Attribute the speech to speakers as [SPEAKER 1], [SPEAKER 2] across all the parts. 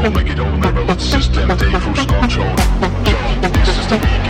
[SPEAKER 1] Make it all mirror system, they lose control. This is the weekend.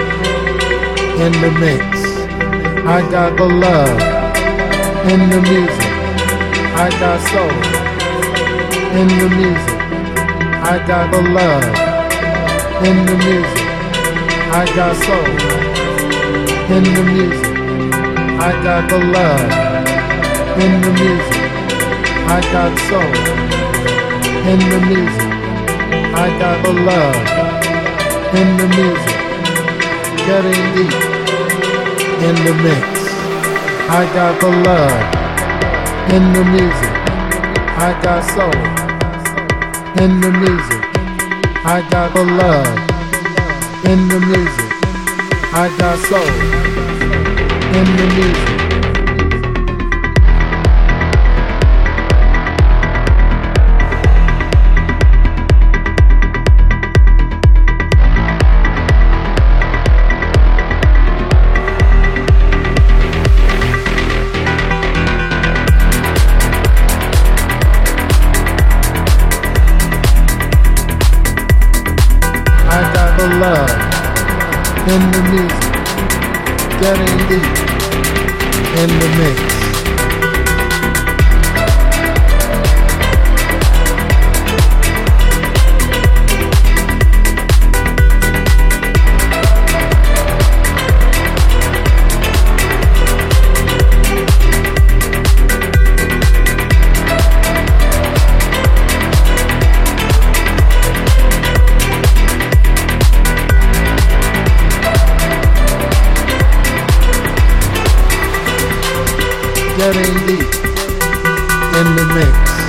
[SPEAKER 2] in the mix. I got the love in the music. I got soul in the music. I got the love in the music. I got soul in the music. I got the love in the music. I got soul in the music. I got the love in the music. Getting deep in the mix. I got the love in the music. I got soul in the music. I got the love in the music. I got soul in the music. Love in the music, getting deep in the mix. In the mix.